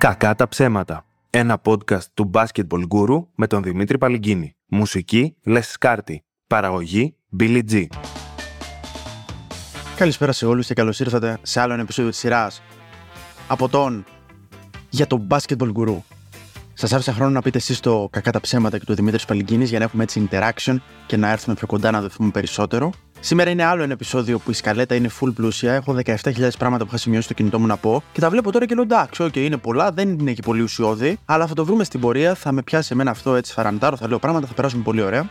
Κακά τα ψέματα. Ένα podcast του Basketball Guru με τον Δημήτρη Παλυγκίνη. Μουσική Les Σκάρτη. Παραγωγή Billy G. Καλησπέρα σε όλους και καλώς ήρθατε σε άλλο ένα επεισόδιο της σειράς από τον για τον Basketball Guru. Σας άφησα χρόνο να πείτε εσείς το κακά τα ψέματα και του Δημήτρης Παλυγκίνη για να έχουμε έτσι interaction και να έρθουμε πιο κοντά να δεθούμε περισσότερο. Σήμερα είναι άλλο ένα επεισόδιο που η σκαλέτα είναι full πλούσια. Έχω 17.000 πράγματα που είχα σημειώσει στο κινητό μου να πω και τα βλέπω τώρα και λέω εντάξει, OK, είναι πολλά, δεν είναι και πολύ ουσιώδη, αλλά θα το βρούμε στην πορεία. Θα με πιάσει εμένα αυτό έτσι φαραντάρο, θα λέω πράγματα, θα περάσουμε πολύ ωραία.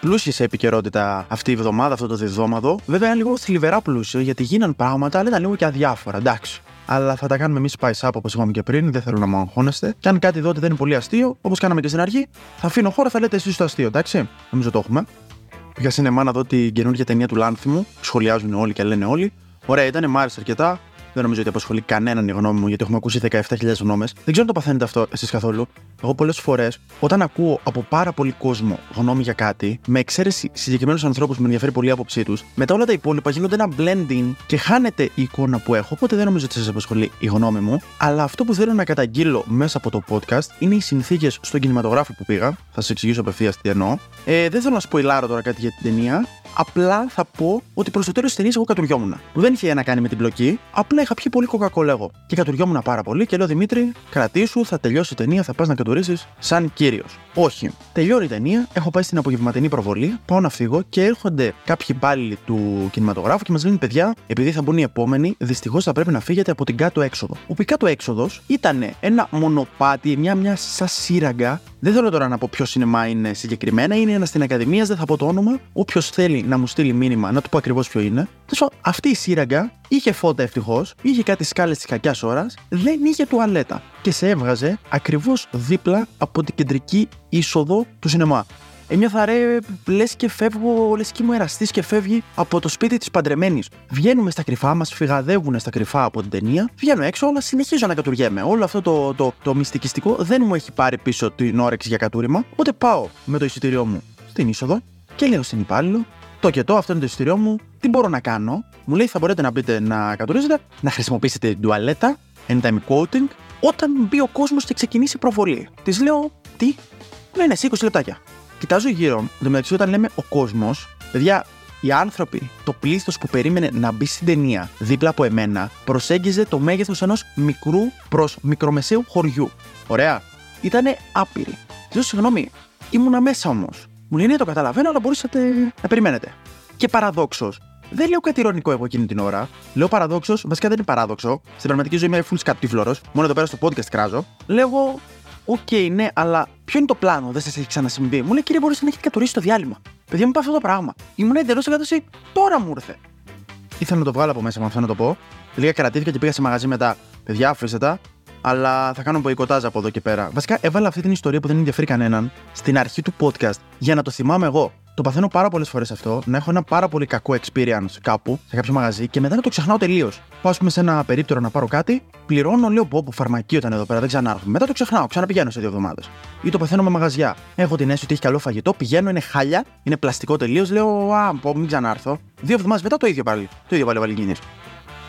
Πλούσια σε επικαιρότητα αυτή η εβδομάδα, αυτό το διδόματο. Βέβαια είναι λίγο θλιβερά πλούσιο γιατί γίναν πράγματα, αλλά ήταν λίγο και αδιάφορα, εντάξει αλλά θα τα κάνουμε εμείς spice up όπως είπαμε και πριν, δεν θέλω να μου αγχώνεστε. Και αν κάτι δω ότι δεν είναι πολύ αστείο, όπως κάναμε και στην αρχή, θα αφήνω χώρο, θα λέτε εσείς το αστείο, εντάξει. Νομίζω το έχουμε. Πήγα σινεμά να δω την καινούργια ταινία του Λάνθιμου, σχολιάζουν όλοι και λένε όλοι. Ωραία, ήταν, μ' άρεσε αρκετά. Δεν νομίζω ότι απασχολεί κανέναν η γνώμη μου, γιατί έχουμε ακούσει 17.000 γνώμες. Δεν ξέρω αν το παθαίνετε αυτό εσείς καθόλου. Εγώ πολλές φορές, όταν ακούω από πάρα πολύ κόσμο γνώμη για κάτι, με εξαίρεση συγκεκριμένους ανθρώπους που με ενδιαφέρει πολύ η άποψή τους, μετά όλα τα υπόλοιπα γίνονται ένα blending και χάνεται η εικόνα που έχω. Οπότε δεν νομίζω ότι σας απασχολεί η γνώμη μου. Αλλά αυτό που θέλω να καταγγείλω μέσα από το podcast είναι οι συνθήκες στον κινηματογράφο που πήγα. Θα σας εξηγήσω απευθείας τι εννοώ. Ε, δεν θέλω να σποιλάρω τώρα κάτι για την ταινία. Απλά θα πω ότι προς το τέλος της ταινίας εγώ κατουριόμουν. Δεν είχε να κάνει με την πλοκή, απλά είχα πιει πολύ κοκακολέγο. Και κατουριόμουν πάρα πολύ και λέω Δημήτρη, κρατήσου, θα τελειώσει η ταινία, θα πας να κατουρίσει σαν κύριος. Όχι. Τελειώνει η ταινία, έχω πάει στην απογευματινή προβολή, πάω να φύγω και έρχονται κάποιοι υπάλληλοι του κινηματογράφου και μας λένε παιδιά, επειδή θα μπουν οι επόμενοι, δυστυχώς θα πρέπει να φύγετε από την κάτω έξοδο. Όπου η κάτω έξοδος ήταν ένα μονοπάτι, μια, μια σαν σύραγγα. Δεν θέλω τώρα να πω ποιο σινεμά είναι συγκεκριμένα, είναι ένας στην Ακαδημία, δεν θα πω το όνομα. Όποιος θέλει να μου στείλει μήνυμα, να του πω ακριβώς ποιο είναι. Τόσο αυτή η σύραγγα είχε φώτα ευτυχώς, είχε κάτι σκάλες της κακιάς ώρας, δεν είχε τουαλέτα. Και σε έβγαζε ακριβώς δίπλα από την κεντρική είσοδο του σινεμά. Ένιωθα ρε, λες και φεύγω, λες και μου εραστής και φεύγει από το σπίτι της παντρεμένης. Βγαίνουμε στα κρυφά, μας φυγαδεύουν στα κρυφά από την ταινία. Βγαίνω έξω, αλλά συνεχίζω να κατουργέμαι. Όλο αυτό το, το, το μυστικιστικό δεν μου έχει πάρει πίσω την όρεξη για κατούριμα. Οπότε πάω με το εισιτήριό μου στην είσοδο και λέω στην υπάλληλο, το και το, αυτό είναι το εισιτήριό μου, τι μπορώ να κάνω; Μου λέει θα μπορείτε να μπείτε να κατουρίζετε, να χρησιμοποιήσετε την τουαλέτα, time quoting, όταν μπει ο κόσμος και ξεκινήσει η προβολή. Της λέω, τι, λένε σε 20 λεπτάκια. Κοιτάζω γύρω, το μεταξύ όταν λέμε ο κόσμος, παιδιά, οι άνθρωποι, το πλήθος που περίμενε να μπει στην ταινία δίπλα από εμένα, προσέγγιζε το μέγεθος ενός μικρού προς μικρομεσαίου χωριού. Ωραία. Ήτανε άπειροι. Ζω συγγνώμη, ήμουνα μέσα όμως. Μου λέει ναι, το καταλαβαίνω, αλλά μπορούσατε να περιμένετε. Και παραδόξως, δεν λέω κάτι ειρωνικό εγώ εκείνη την ώρα. Λέω παραδόξως, βασικά δεν είναι παράδοξο. Στην πραγματική ζωή είμαι full σκατόφλωρο. Μόνο εδώ πέρα στο podcast κράζω. Λέω, OK, okay, ναι, αλλά ποιο είναι το πλάνο, δεν σας έχει ξανασυμβεί. Μου λέει, κύριε, μπορεί να έχει κατουρήσει το διάλειμμα. Παιδιά μου, πάει αυτό το πράγμα. Ήμουν εντελώς σε κατάσταση, τώρα μου ήρθε. Ήθελα να το βγάλω από μέσα μου αυτό να το πω. Λίγα κρατήθηκα και πήγα σε μαγαζί μετά. Παιδιά, αφήστε τα. Αλλά θα κάνω μποϊκοτάζ από εδώ και πέρα. Βασικά, έβαλα αυτή την ιστορία που δεν ενδιαφέρει κανέναν στην αρχή του podcast για να το θυμάμαι εγώ. Το παθαίνω πάρα πολλές φορές αυτό, να έχω ένα πάρα πολύ κακό experience κάπου, σε κάποιο μαγαζί και μετά να το ξεχνάω τελείως. Πάω, πούμε, σε ένα περίπτερο να πάρω κάτι, πληρώνω, λέω πω, που φαρμακείο ήταν εδώ πέρα, δεν ξανάρχομαι. Μετά το ξεχνάω, ξαναπηγαίνω σε δύο εβδομάδες. Ή το παθαίνω με μαγαζιά. Έχω την αίσθηση ότι έχει καλό φαγητό, πηγαίνω, είναι χάλια, είναι πλαστικό τελείως, λέω, Α, πω, μην ξανάρθω. Δύο εβδομάδες μετά το ίδιο πάλι. Το ίδιο πάλι βαλιγίνη.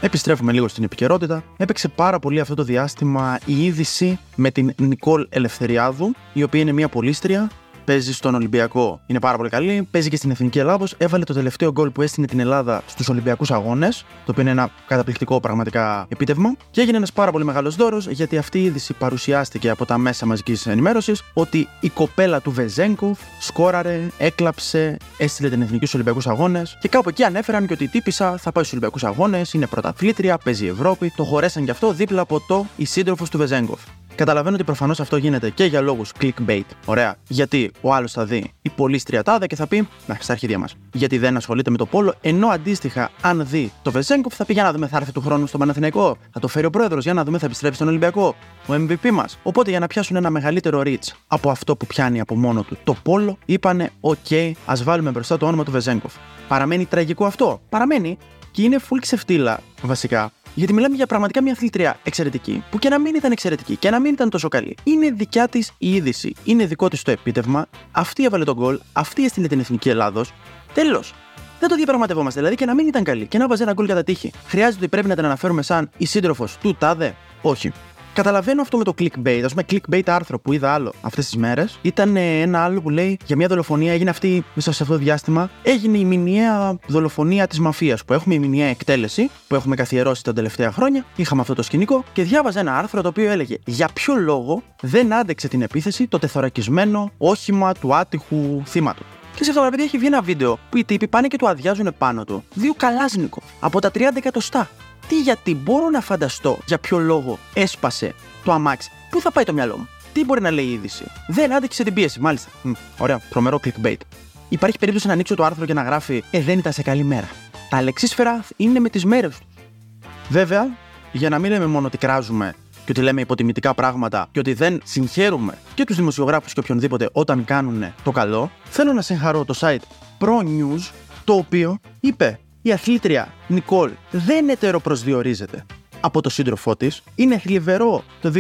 Επιστρέφουμε λίγο στην επικαιρότητα. Έπαιξε πάρα πολύ αυτό το διάστημα η είδηση με την Νικόλ Ελευθεριάδου, η οποία είναι μια πολίστρια παίζει στον Ολυμπιακό. Είναι πάρα πολύ καλή. Παίζει και στην Εθνική Ελλάδος. Έβαλε το τελευταίο γκολ που έστεινε την Ελλάδα στους Ολυμπιακούς Αγώνες, το οποίο είναι ένα καταπληκτικό πραγματικά επίτευγμα. Και έγινε ένας πάρα πολύ μεγάλος δώρος, γιατί αυτή η είδηση παρουσιάστηκε από τα μέσα μαζικής ενημέρωσης ότι η κοπέλα του Βεζέγκοφ σκόραρε, έκλαψε, έστειλε την Εθνική στους Ολυμπιακούς Αγώνες. Και κάπου εκεί ανέφεραν και ότι η τύπησα θα πάει στους Ολυμπιακούς Αγώνες, είναι πρωταθλήτρια, παίζει Ευρώπη. Το χωρέσαν γι' αυτό δίπλα από το η σύντροφος του Βεζέγκοφ. Καταλαβαίνω ότι προφανώς αυτό γίνεται και για λόγους clickbait. Ωραία. Γιατί ο άλλος θα δει η πολύ τριατάδα και θα πει Να, στα αρχίδια μας. Γιατί δεν ασχολείται με το πόλο, ενώ αντίστοιχα, αν δει το Βεζέγκοφ, θα πει Για να δούμε, θα έρθει του χρόνου στο Παναθηναϊκό. Θα το φέρει ο πρόεδρος, για να δούμε, θα επιστρέψει στον Ολυμπιακό. Ο MVP μας. Οπότε για να πιάσουν ένα μεγαλύτερο reach από αυτό που πιάνει από μόνο του το πόλο, είπανε: OK, ας βάλουμε μπροστά το όνομα του Βεζέγκοφ. Παραμένει τραγικό αυτό. Παραμένει και είναι full ξεφτύλα βασικά γιατί μιλάμε για πραγματικά μια αθλητρία εξαιρετική, που και να μην ήταν εξαιρετική και να μην ήταν τόσο καλή. Είναι δικιά της η είδηση, είναι δικό της το επίτευγμα, αυτή έβαλε τον γκολ, αυτή έστειλε την εθνική Ελλάδος. Τέλος. Δεν το διαπραγματευόμαστε, δηλαδή και να μην ήταν καλή και να βάζει ένα γκολ κατά τύχη. Χρειάζεται ότι πρέπει να την αναφέρουμε σαν η σύντροφος του τάδε; Όχι. Καταλαβαίνω αυτό με το clickbait. Α πούμε, clickbait άρθρο που είδα άλλο αυτές τις μέρες ήταν ε, ένα άλλο που λέει για μια δολοφονία. Έγινε αυτή μέσα σε αυτό το διάστημα. Έγινε η μηνιαία δολοφονία της μαφίας που έχουμε, η μηνιαία εκτέλεση που έχουμε καθιερώσει τα τελευταία χρόνια. Είχαμε αυτό το σκηνικό και διάβαζα ένα άρθρο το οποίο έλεγε για ποιο λόγο δεν άντεξε την επίθεση το τεθωρακισμένο όχημα του άτυχου θύματος. Και σε αυτό το παιδί έχει βγει ένα βίντεο που οι τύποι πάνε και του αδειάζουν πάνω του δύο καλάζνικο από τα 30 εκατοστά. Τι γιατί μπορώ να φανταστώ για ποιο λόγο έσπασε το αμάξι; Πού θα πάει το μυαλό μου; Τι μπορεί να λέει η είδηση; Δεν άντεξε την πίεση, μάλιστα. Μ, ωραία, τρομερό clickbait. Υπάρχει περίπτωση να ανοίξω το άρθρο και να γράφει Ε, δεν ήταν σε καλή μέρα. Τα λεξίσφαιρα είναι με τις μέρες τους. Βέβαια, για να μην λέμε μόνο ότι κράζουμε και ότι λέμε υποτιμητικά πράγματα και ότι δεν συγχαίρουμε και τους δημοσιογράφους και οποιονδήποτε όταν κάνουν το καλό, θέλω να συγχαρώ το site Pro News, το οποίο είπε η αθλήτρια Νικόλ δεν ετεροπροσδιορίζεται από το σύντροφό της. Είναι θλιβερό το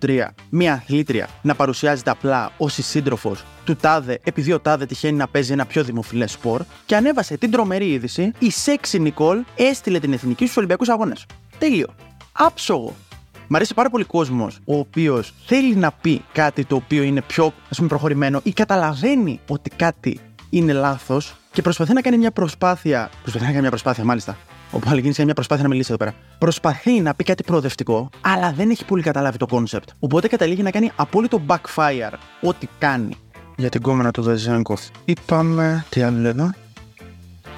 2023 μια αθλήτρια να παρουσιάζεται απλά ως η σύντροφος του τάδε, επειδή ο τάδε τυχαίνει να παίζει ένα πιο δημοφιλές σπορ. Και ανέβασε την τρομερή είδηση: η σεξι Νικόλ έστειλε την εθνική στους Ολυμπιακούς Αγώνες. Τέλειο. Άψογο. Μ' αρέσει πάρα πολύ κόσμος ο οποίος θέλει να πει κάτι το οποίο είναι πιο ας πούμε, προχωρημένο ή καταλαβαίνει ότι κάτι είναι λάθος και προσπαθεί να κάνει μια προσπάθεια. Προσπαθεί να κάνει μια προσπάθεια, μάλιστα. Ο Παλαιγίνη κάνει μια προσπάθεια να μιλήσει εδώ πέρα. Προσπαθεί να πει κάτι προοδευτικό, αλλά δεν έχει πολύ καταλάβει το concept. Οπότε καταλήγει να κάνει απόλυτο backfire ό,τι κάνει. Για την γκόμενα του Δεζέγκοφ. Είπαμε. Τι άλλο λέμε.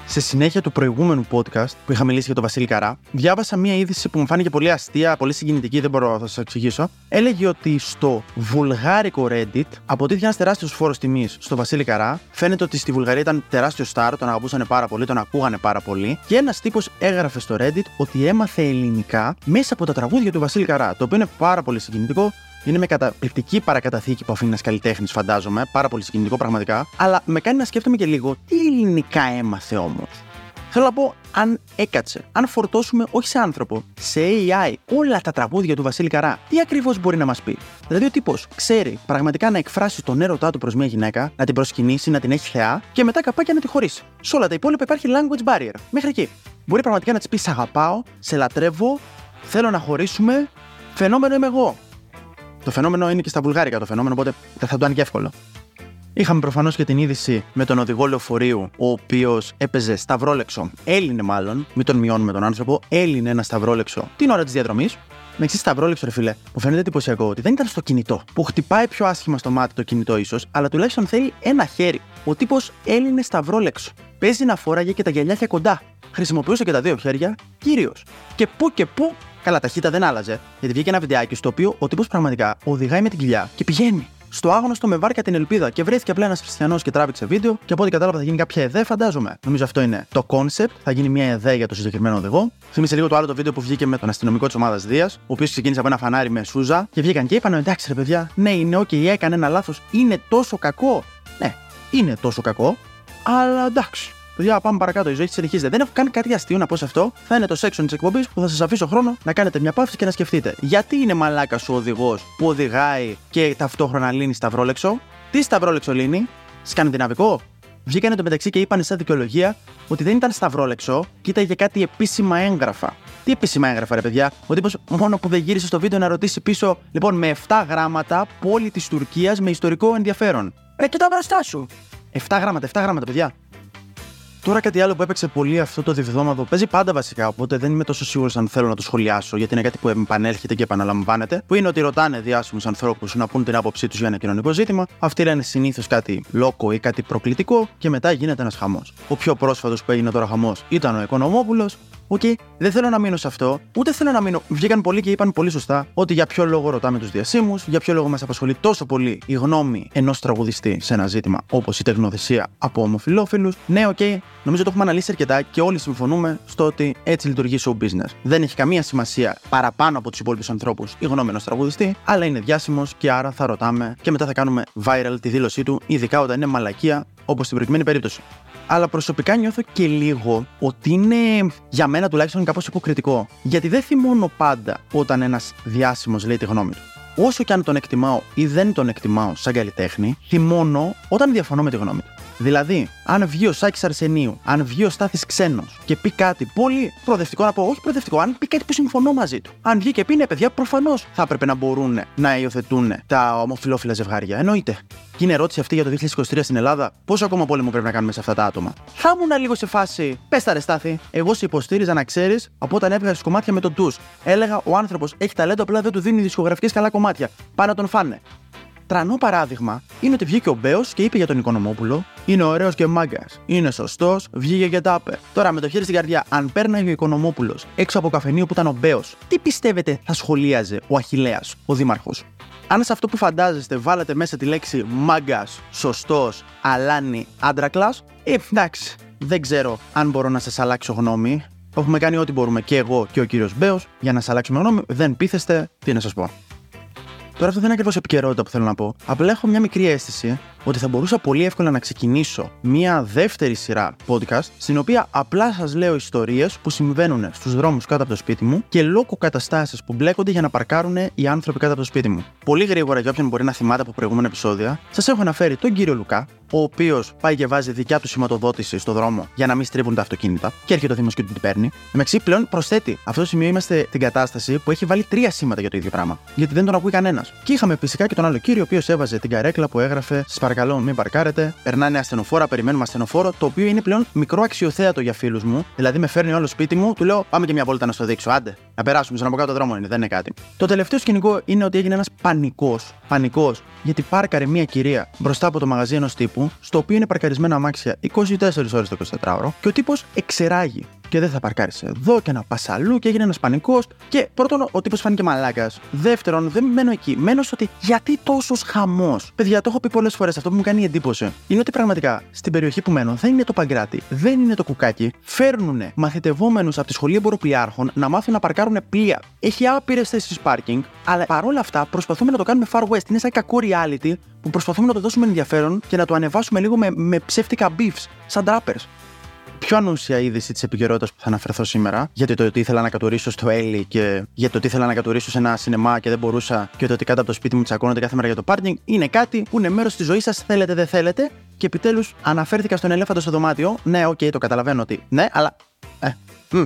Σε συνέχεια του προηγούμενου podcast που είχα μιλήσει για τον Βασίλη Καρά, διάβασα μία είδηση που μου φάνηκε πολύ αστεία, πολύ συγκινητική, δεν μπορώ να σας εξηγήσω. Έλεγε ότι στο βουλγάρικο Reddit υπάρχει ένας τεράστιος φόρος τιμής στο Βασίλη Καρά. Φαίνεται ότι στη Βουλγαρία ήταν τεράστιο star, τον αγαπούσαν πάρα πολύ, τον ακούγανε πάρα πολύ. Και ένας τύπος έγραφε στο Reddit ότι έμαθε ελληνικά μέσα από τα τραγούδια του Βασίλη Καρά, το οποίο είναι πάρα πολύ συγκινητικό. Είναι με καταπληκτική παρακαταθήκη που αφήνει ένας καλλιτέχνης, φαντάζομαι. Πάρα πολύ συγκινητικό πραγματικά. Αλλά με κάνει να σκέφτομαι και λίγο τι ελληνικά έμαθε όμως. Θέλω να πω, αν έκατσε, αν φορτώσουμε όχι σε άνθρωπο, σε AI, όλα τα τραγούδια του Βασίλη Καρά, τι ακριβώς μπορεί να μας πει; Δηλαδή, ο τύπος ξέρει πραγματικά να εκφράσει τον έρωτά του προς μια γυναίκα, να την προσκυνήσει, να την έχει θεά και μετά καπάκια να τη χωρίσει. Σε όλα τα υπόλοιπα υπάρχει language barrier. Μέχρι εκεί. Μπορεί πραγματικά να της πει: Σ' αγαπάω, σε λατρεύω, θέλω να χωρίσουμε, φαινόμενο είμαι εγώ. Το φαινόμενο είναι και στα βουλγάρικα το φαινόμενο, οπότε δεν θα το είναι και εύκολο. Είχαμε προφανώς και την είδηση με τον οδηγό λεωφορείου, ο οποίος έπαιζε σταυρόλεξο. Έλυνε μάλλον, μην τον μειώνουμε τον άνθρωπο, έλυνε ένα σταυρόλεξο την ώρα της διαδρομής. Με εξής σταυρόλεξο, ρε φιλέ, μου φαίνεται εντυπωσιακό ότι δεν ήταν στο κινητό, που χτυπάει πιο άσχημα στο μάτι το κινητό ίσως, αλλά τουλάχιστον θέλει ένα χέρι. Ο τύπος έλυνε σταυρόλεξο. Παίζει να φοράγε και τα γυαλιά κοντά. Χρησιμοποιούσε και τα δύο χέρια, κύριο. Και πού και πού Καλά, ταχύτητα δεν άλλαζε, γιατί βγήκε ένα βιντεάκι στο οποίο ο τύπος πραγματικά οδηγάει με την κοιλιά και πηγαίνει. Στο άγνωστο με βάρκα την ελπίδα και βρέθηκε απλά ένας χριστιανός και τράβηξε βίντεο και από ό,τι κατάλαβα θα γίνει κάποια ΕΔΕ, φαντάζομαι. Νομίζω αυτό είναι το concept, θα γίνει μια ΕΔΕ για το συγκεκριμένο οδηγό. Θύμισε λίγο το άλλο το βίντεο που βγήκε με τον αστυνομικό της ομάδας Δίας, ο οποίος ξεκίνησε από ένα φανάρι με σούζα και βγήκαν και είπαν: Εντάξει, ρε παιδιά, ναι, είναι OK, έκανε ένα λάθος, είναι τόσο κακό. Ναι, είναι τόσο κακό, αλλά εντάξει. Παιδιά, πάμε παρακάτω. Η ζωή συνεχίζεται. Δεν έχω κάνει κάτι αστείο να πω σε αυτό. Θα είναι το section της εκπομπής που θα σας αφήσω χρόνο να κάνετε μια παύση και να σκεφτείτε. Γιατί είναι μαλάκα ο οδηγός που οδηγάει και ταυτόχρονα λύνει σταυρόλεξο; Τι σταυρόλεξο λύνει, σκανδιναβικό; Βγήκανε το μεταξύ και είπαν σαν δικαιολογία ότι δεν ήταν σταυρόλεξο και ήταν για κάτι επίσημα έγγραφα. Τι επίσημα έγγραφα, ρε παιδιά; Ο τύπος μόνο που δεν γύρισε στο βίντεο να ρωτήσει πίσω, λοιπόν, με 7 γράμματα πόλη της Τουρκίας με ιστορικό ενδιαφέρον. Ρε, και τα μπροστά σου. 7 γράμματα, 7 γράμματα, παιδιά. Τώρα κάτι άλλο που έπαιξε πολύ αυτό το διβδόμαδο παίζει πάντα βασικά, οπότε δεν είμαι τόσο σίγουρος αν θέλω να το σχολιάσω, γιατί είναι κάτι που επανέρχεται και επαναλαμβάνεται. Που είναι ότι ρωτάνε διάσημους ανθρώπους να πούν την άποψή τους για ένα κοινωνικό ζήτημα. Αυτοί λένε συνήθως κάτι λόκο ή κάτι προκλητικό και μετά γίνεται ένας χαμός. Ο πιο πρόσφατος που έγινε τώρα χαμός ήταν ο Οικονομόπουλος, OK, okay, δεν θέλω να μείνω σε αυτό, ούτε θέλω να μείνω. Βγήκαν πολλοί και είπαν πολύ σωστά ότι για ποιο λόγο ρωτάμε τους διάσημους, για ποιο λόγο μας απασχολεί τόσο πολύ η γνώμη ενός τραγουδιστή σε ένα ζήτημα όπως η τεκνοθεσία από ομοφυλόφιλους. Ναι, OK, okay, νομίζω το έχουμε αναλύσει αρκετά και όλοι συμφωνούμε στο ότι έτσι λειτουργεί show business. Δεν έχει καμία σημασία παραπάνω από τους υπόλοιπους ανθρώπους η γνώμη ενός τραγουδιστή, αλλά είναι διάσημος και άρα θα ρωτάμε και μετά θα κάνουμε viral τη δήλωσή του, ειδικά όταν είναι μαλακία όπως στην προηγούμενη περίπτωση αλλά προσωπικά νιώθω και λίγο ότι είναι για μένα τουλάχιστον κάπως υποκριτικό. Γιατί δεν θυμώνω πάντα όταν ένας διάσημος λέει τη γνώμη του. Όσο και αν τον εκτιμάω ή δεν τον εκτιμάω σαν καλλιτέχνη, θυμώνω όταν διαφωνώ με τη γνώμη του. Δηλαδή, αν βγει ο Σάκης Αρσενίου, αν βγει ο Στάθης Ξένος και πει κάτι πολύ προοδευτικό, να πω, όχι προοδευτικό, αν πει κάτι που συμφωνώ μαζί του. Αν βγει και πει ναι, παιδιά, προφανώς θα έπρεπε να μπορούν να υιοθετούν τα ομοφυλόφιλα ζευγάρια. Εννοείται. Και είναι ερώτηση αυτή για το 2023 στην Ελλάδα, πόσο ακόμα πόλεμο πρέπει να κάνουμε σε αυτά τα άτομα; Θα ήμουν λίγο σε φάση, πες τα ρε Στάθη. Εγώ σε υποστήριζα να ξέρεις από όταν έβγαζε κομμάτια με τον του. Έλεγα ο άνθρωπος έχει ταλέντο, απλά δεν του δίνει δισκογραφικές καλά κομμάτια. Πάνε να τον φάνε. Τρανό παράδειγμα είναι ότι βγήκε ο Μπέος και είπε για τον Οικονομόπουλο: Είναι ωραίος και μάγκας. Είναι σωστός, βγήκε και τα είπε. Τώρα με το χέρι στην καρδιά, αν πέρναγε ο Οικονομόπουλος έξω από καφενείο που ήταν ο Μπέος, τι πιστεύετε θα σχολίαζε ο Αχηλέα, ο Δήμαρχος; Αν σε αυτό που φαντάζεστε βάλετε μέσα τη λέξη μάγκας, σωστός, αλάνι, άντρακλα, ε, εντάξει, δεν ξέρω αν μπορώ να σας αλλάξω γνώμη. Έχουμε κάνει ό,τι μπορούμε και εγώ και ο κύριος Μπέος για να σας αλλάξουμε γνώμη. Δεν πείθεστε, τι να σας πω. Τώρα αυτό δεν είναι ακριβώς επικαιρότητα που θέλω να πω. Απλά έχω μια μικρή αίσθηση ότι θα μπορούσα πολύ εύκολα να ξεκινήσω μια δεύτερη σειρά podcast, στην οποία απλά σας λέω ιστορίες που συμβαίνουν στους δρόμους κάτω από το σπίτι μου και λόγω καταστάσεις που μπλέκονται για να παρκάρουν οι άνθρωποι κάτω από το σπίτι μου. Πολύ γρήγορα, για όποιον μπορεί να θυμάται από προηγούμενα επεισόδια, σας έχω αναφέρει τον κύριο Λουκά, ο οποίος πάει και βάζει δικιά του σηματοδότηση στο δρόμο για να μην στρίβουν τα αυτοκίνητα και έρχεται ο Δήμο και του την παίρνει. Μεταξύ πλέον προσθέτει. Αυτό το σημείο είμαστε στην κατάσταση που έχει βάλει τρία σήματα για το ίδιο πράγμα. Γιατί δεν τον ακούει κανένας. Και είχαμε φυσικά και τον άλλο κύριο, ο οποίος έβαζε την καρέκλα που έγραφε Σα παρακαλώ, μην παρκάρετε. Περνάνε ασθενοφόρα, περιμένουμε ασθενοφόρο, το οποίο είναι πλέον μικρό αξιοθέατο για φίλους μου. Δηλαδή με φέρνει όλο σπίτι μου, του λέω Πάμε και μια βόλτα να στο δείξω. Άντε, να περάσουμε στον από κάτω δρόμο είναι, δεν είναι κάτι. Το τελευταίο σκηνικό είναι ότι έγινε ένας πανικός, πανικός, γιατί πάρκαρε μια κυρία μπροστά από το μαγαζί ενός τύπου, στο οποίο είναι παρκαρισμένα αμάξια 24 ώρες το 24ωρο και ο τύπος εξεράγει και δεν θα παρκάρει εδώ και να πας αλλού και έγινε ένας πανικός. Και πρώτον, ο τύπος φάνηκε μαλάκας. Δεύτερον, δεν μένω εκεί. Μένω στο ότι γιατί τόσος χαμός. Παιδιά, το έχω πει πολλές φορές. Αυτό που μου κάνει εντύπωση είναι ότι πραγματικά στην περιοχή που μένω δεν είναι το παγκράτη, δεν είναι το κουκάκι. Φέρνουν μαθητευόμενους από τη σχολή εμποροπλιάρχων να μάθουν να παρκάρουν πλοία. Έχει άπειρε θέσεις πάρκινγκ, αλλά παρόλα αυτά προσπαθούμε να το κάνουμε far west. Είναι σαν κακό reality που προσπαθούμε να το δώσουμε ενδιαφέρον και να το ανεβάσουμε λίγο με, με ψεύτικα beefs, σαν trappers πιο ανούσια είδηση της επικαιρότητας που θα αναφερθώ σήμερα, γιατί το ότι ήθελα να κατουρίσω στο Έλλη και για το ότι ήθελα να κατουρίσω σε ένα σινεμά και δεν μπορούσα και το ότι κάτω από το σπίτι μου τσακώνονται κάθε μέρα για το πάρκινγκ, είναι κάτι που είναι μέρος της ζωής σας, θέλετε δεν θέλετε. Και επιτέλους αναφέρθηκα στον ελέφαντα στο δωμάτιο. Ναι, OK, okay, το καταλαβαίνω ότι. Ναι, αλλά. Ε, μ.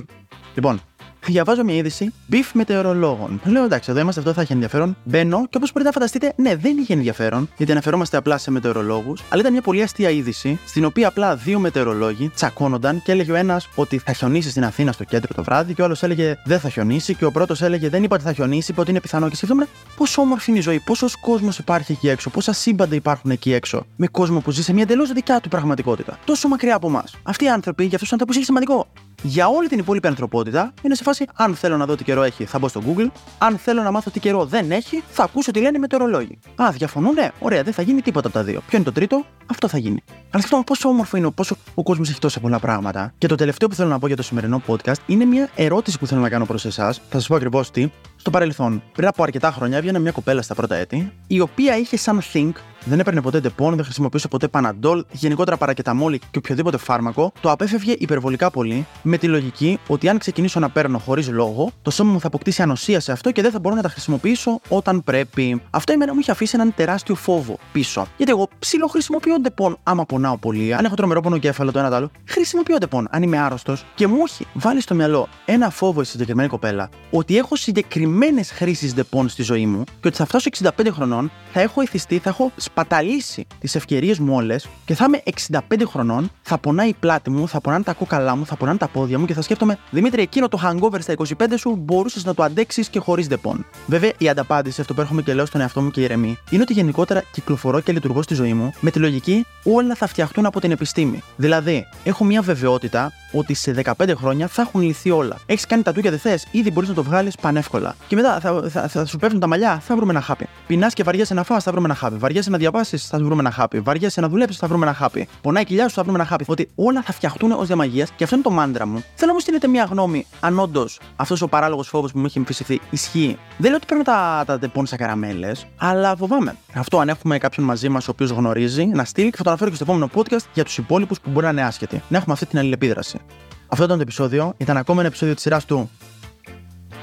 Λοιπόν, διαβάζω μια είδηση beef μετεωρολόγων. Λέω εντάξει, εδώ είμαστε, αυτό θα έχει ενδιαφέρον. Μπαίνω και όπως μπορείτε να φανταστείτε, ναι, δεν είχε ενδιαφέρον, γιατί αναφερόμαστε απλά σε μετεωρολόγους, αλλά ήταν μια πολύ αστεία είδηση, στην οποία απλά δύο μετεωρολόγοι τσακώνονταν και έλεγε ο ένας ότι θα χιονίσει στην Αθήνα στο κέντρο το βράδυ, και ο άλλος έλεγε δεν θα χιονίσει, και ο πρώτος έλεγε δεν είπα ότι θα χιονίσει, είπε ότι είναι πιθανό. Και σκεφτόμουν πόσο όμορφη είναι η ζωή, πόσος κόσμος υπάρχει εκεί έξω, πόσα σύμπαντα υπάρχουν εκεί έξω, με κόσμο που ζει σε μια εντελώς δικιά του πραγματικότητα. Τόσο μακριά από εμάς. Αυτοί οι άνθρωποι, για αυτούς τους ανθρώπους έχει σημαντικό για όλη την υπόλοιπη ανθρωπότητα είναι σε φάση αν θέλω να δω τι καιρό έχει, θα μπω στο Google. Αν θέλω να μάθω τι καιρό δεν έχει, θα ακούσω τι λένε οι μετεωρολόγοι. Α, διαφωνούνε. Ωραία, δεν θα γίνει τίποτα από τα δύο. Ποιο είναι το τρίτο, αυτό θα γίνει. Αλλά σκεφτόμαι πόσο όμορφο είναι, πόσο ο κόσμος έχει τόσα πολλά πράγματα. Και το τελευταίο που θέλω να πω για το σημερινό podcast είναι μια ερώτηση που θέλω να κάνω προς εσάς. Θα σας πω ακριβώς τι. Στο παρελθόν, πριν από αρκετά χρόνια, έβγαινε μια κοπέλα στα πρώτα έτη, η οποία είχε σαν thing δεν έπαιρνε ποτέ Depon, δεν χρησιμοποιούσε ποτέ Panadol, γενικότερα παρακεταμόλη και οποιοδήποτε φάρμακο, το απέφευγε υπερβολικά πολύ, με τη λογική ότι αν ξεκινήσω να παίρνω χωρίς λόγο, το σώμα μου θα αποκτήσει ανοσία σε αυτό και δεν θα μπορώ να τα χρησιμοποιήσω όταν πρέπει. Αυτό εμένα μου είχε αφήσει έναν τεράστιο φόβο πίσω. Γιατί εγώ ψιλοχρησιμοποιώ Depon άμα πονάω πολύ, αν έχω τρομερό πονοκέφαλο το ένα το άλλο, χρησιμοποιώ Depon αν είμαι άρρωστος και μου έχει βάλει στο μυαλό ένα φόβο η συγκεκριμένη κοπέλα ότι έχω συγκεκριμένες χρήσεις Depon στη ζωή μου και ότι θα φτάσω 65 χρονών, θα έχω εθιστεί, θα έχω σπαταλήσει τις ευκαιρίες μου όλες και θα είμαι 65 χρονών, θα πονάει η πλάτη μου, θα πονάνε τα κόκαλά μου, θα πονάνε τα πόδια μου και θα σκέφτομαι, Δημήτρη, εκείνο το hangover στα 25 σου μπορούσες να το αντέξεις και χωρίς δεπών. Βέβαια, η ανταπάντηση, αυτό που έρχομαι και λέω στον εαυτό μου και ηρεμεί, είναι ότι γενικότερα κυκλοφορώ και λειτουργώ στη ζωή μου με τη λογική όλα θα φτιαχτούν από την επιστήμη. Δηλαδή, έχω μια βεβαιότητα ότι σε 15 χρόνια θα έχουν λυθεί όλα. Έχεις κάνει τα τούκια δεν θες, ήδη μπορείς να το βγάλεις πανεύκολα. Και μετά θα, θα, θα, σου πέφτουν τα μαλλιά, θα βρούμε ένα χάπι. Πεινάς και βαριέσαι να φά, θα βρούμε ένα χάπι. Βαριέσαι να διαβάσεις, θα βρούμε ένα χάπι. Βαριέσαι να δουλέψεις, θα βρούμε ένα χάπι. Πονάει κοιλιά σου, θα βρούμε ένα χάπι. Ότι όλα θα φτιαχτούν ως διαμαγείας και αυτό είναι το μάντρα μου. Θέλω όμω στείλετε μια γνώμη αν όντως αυτός ο παράλογος φόβος που μου έχει εμφυσιθεί ισχύει. Δεν λέω ότι πρέπει να τα, τα τεπών σαν καραμέλες, αλλά φοβάμαι. Αυτό αν έχουμε κάποιον μαζί μας ο οποίος γνωρίζει, να στείλει και θα το αναφέρω και στο επόμενο podcast για τους υπόλοιπους που μπορεί να είναι άσχετοι. Να έχουμε αυτή την αλληλεπίδραση. Αυτό ήταν το επεισόδιο. Ήταν ακόμα ένα επεισόδιο της σειράς του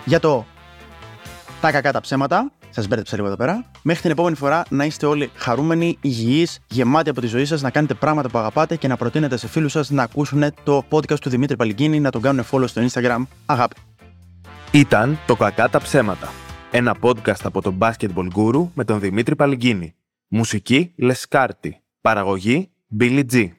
για το Τα κακά τα ψέματα. Σας μπέρδεψα λίγο εδώ πέρα. Μέχρι την επόμενη φορά να είστε όλοι χαρούμενοι, υγιείς, γεμάτοι από τη ζωή σας, να κάνετε πράγματα που αγαπάτε και να προτείνετε σε φίλους σας να ακούσουν το podcast του Δημήτρη Παλικίνη, να τον κάνουν follow στο Instagram. Αγάπη. Ήταν το Κακά τα Ψέματα. Ένα podcast από τον Basketball Guru με τον Δημήτρη Παλικίνη. Μουσική Λεσκάρτη. Παραγωγή Billy G.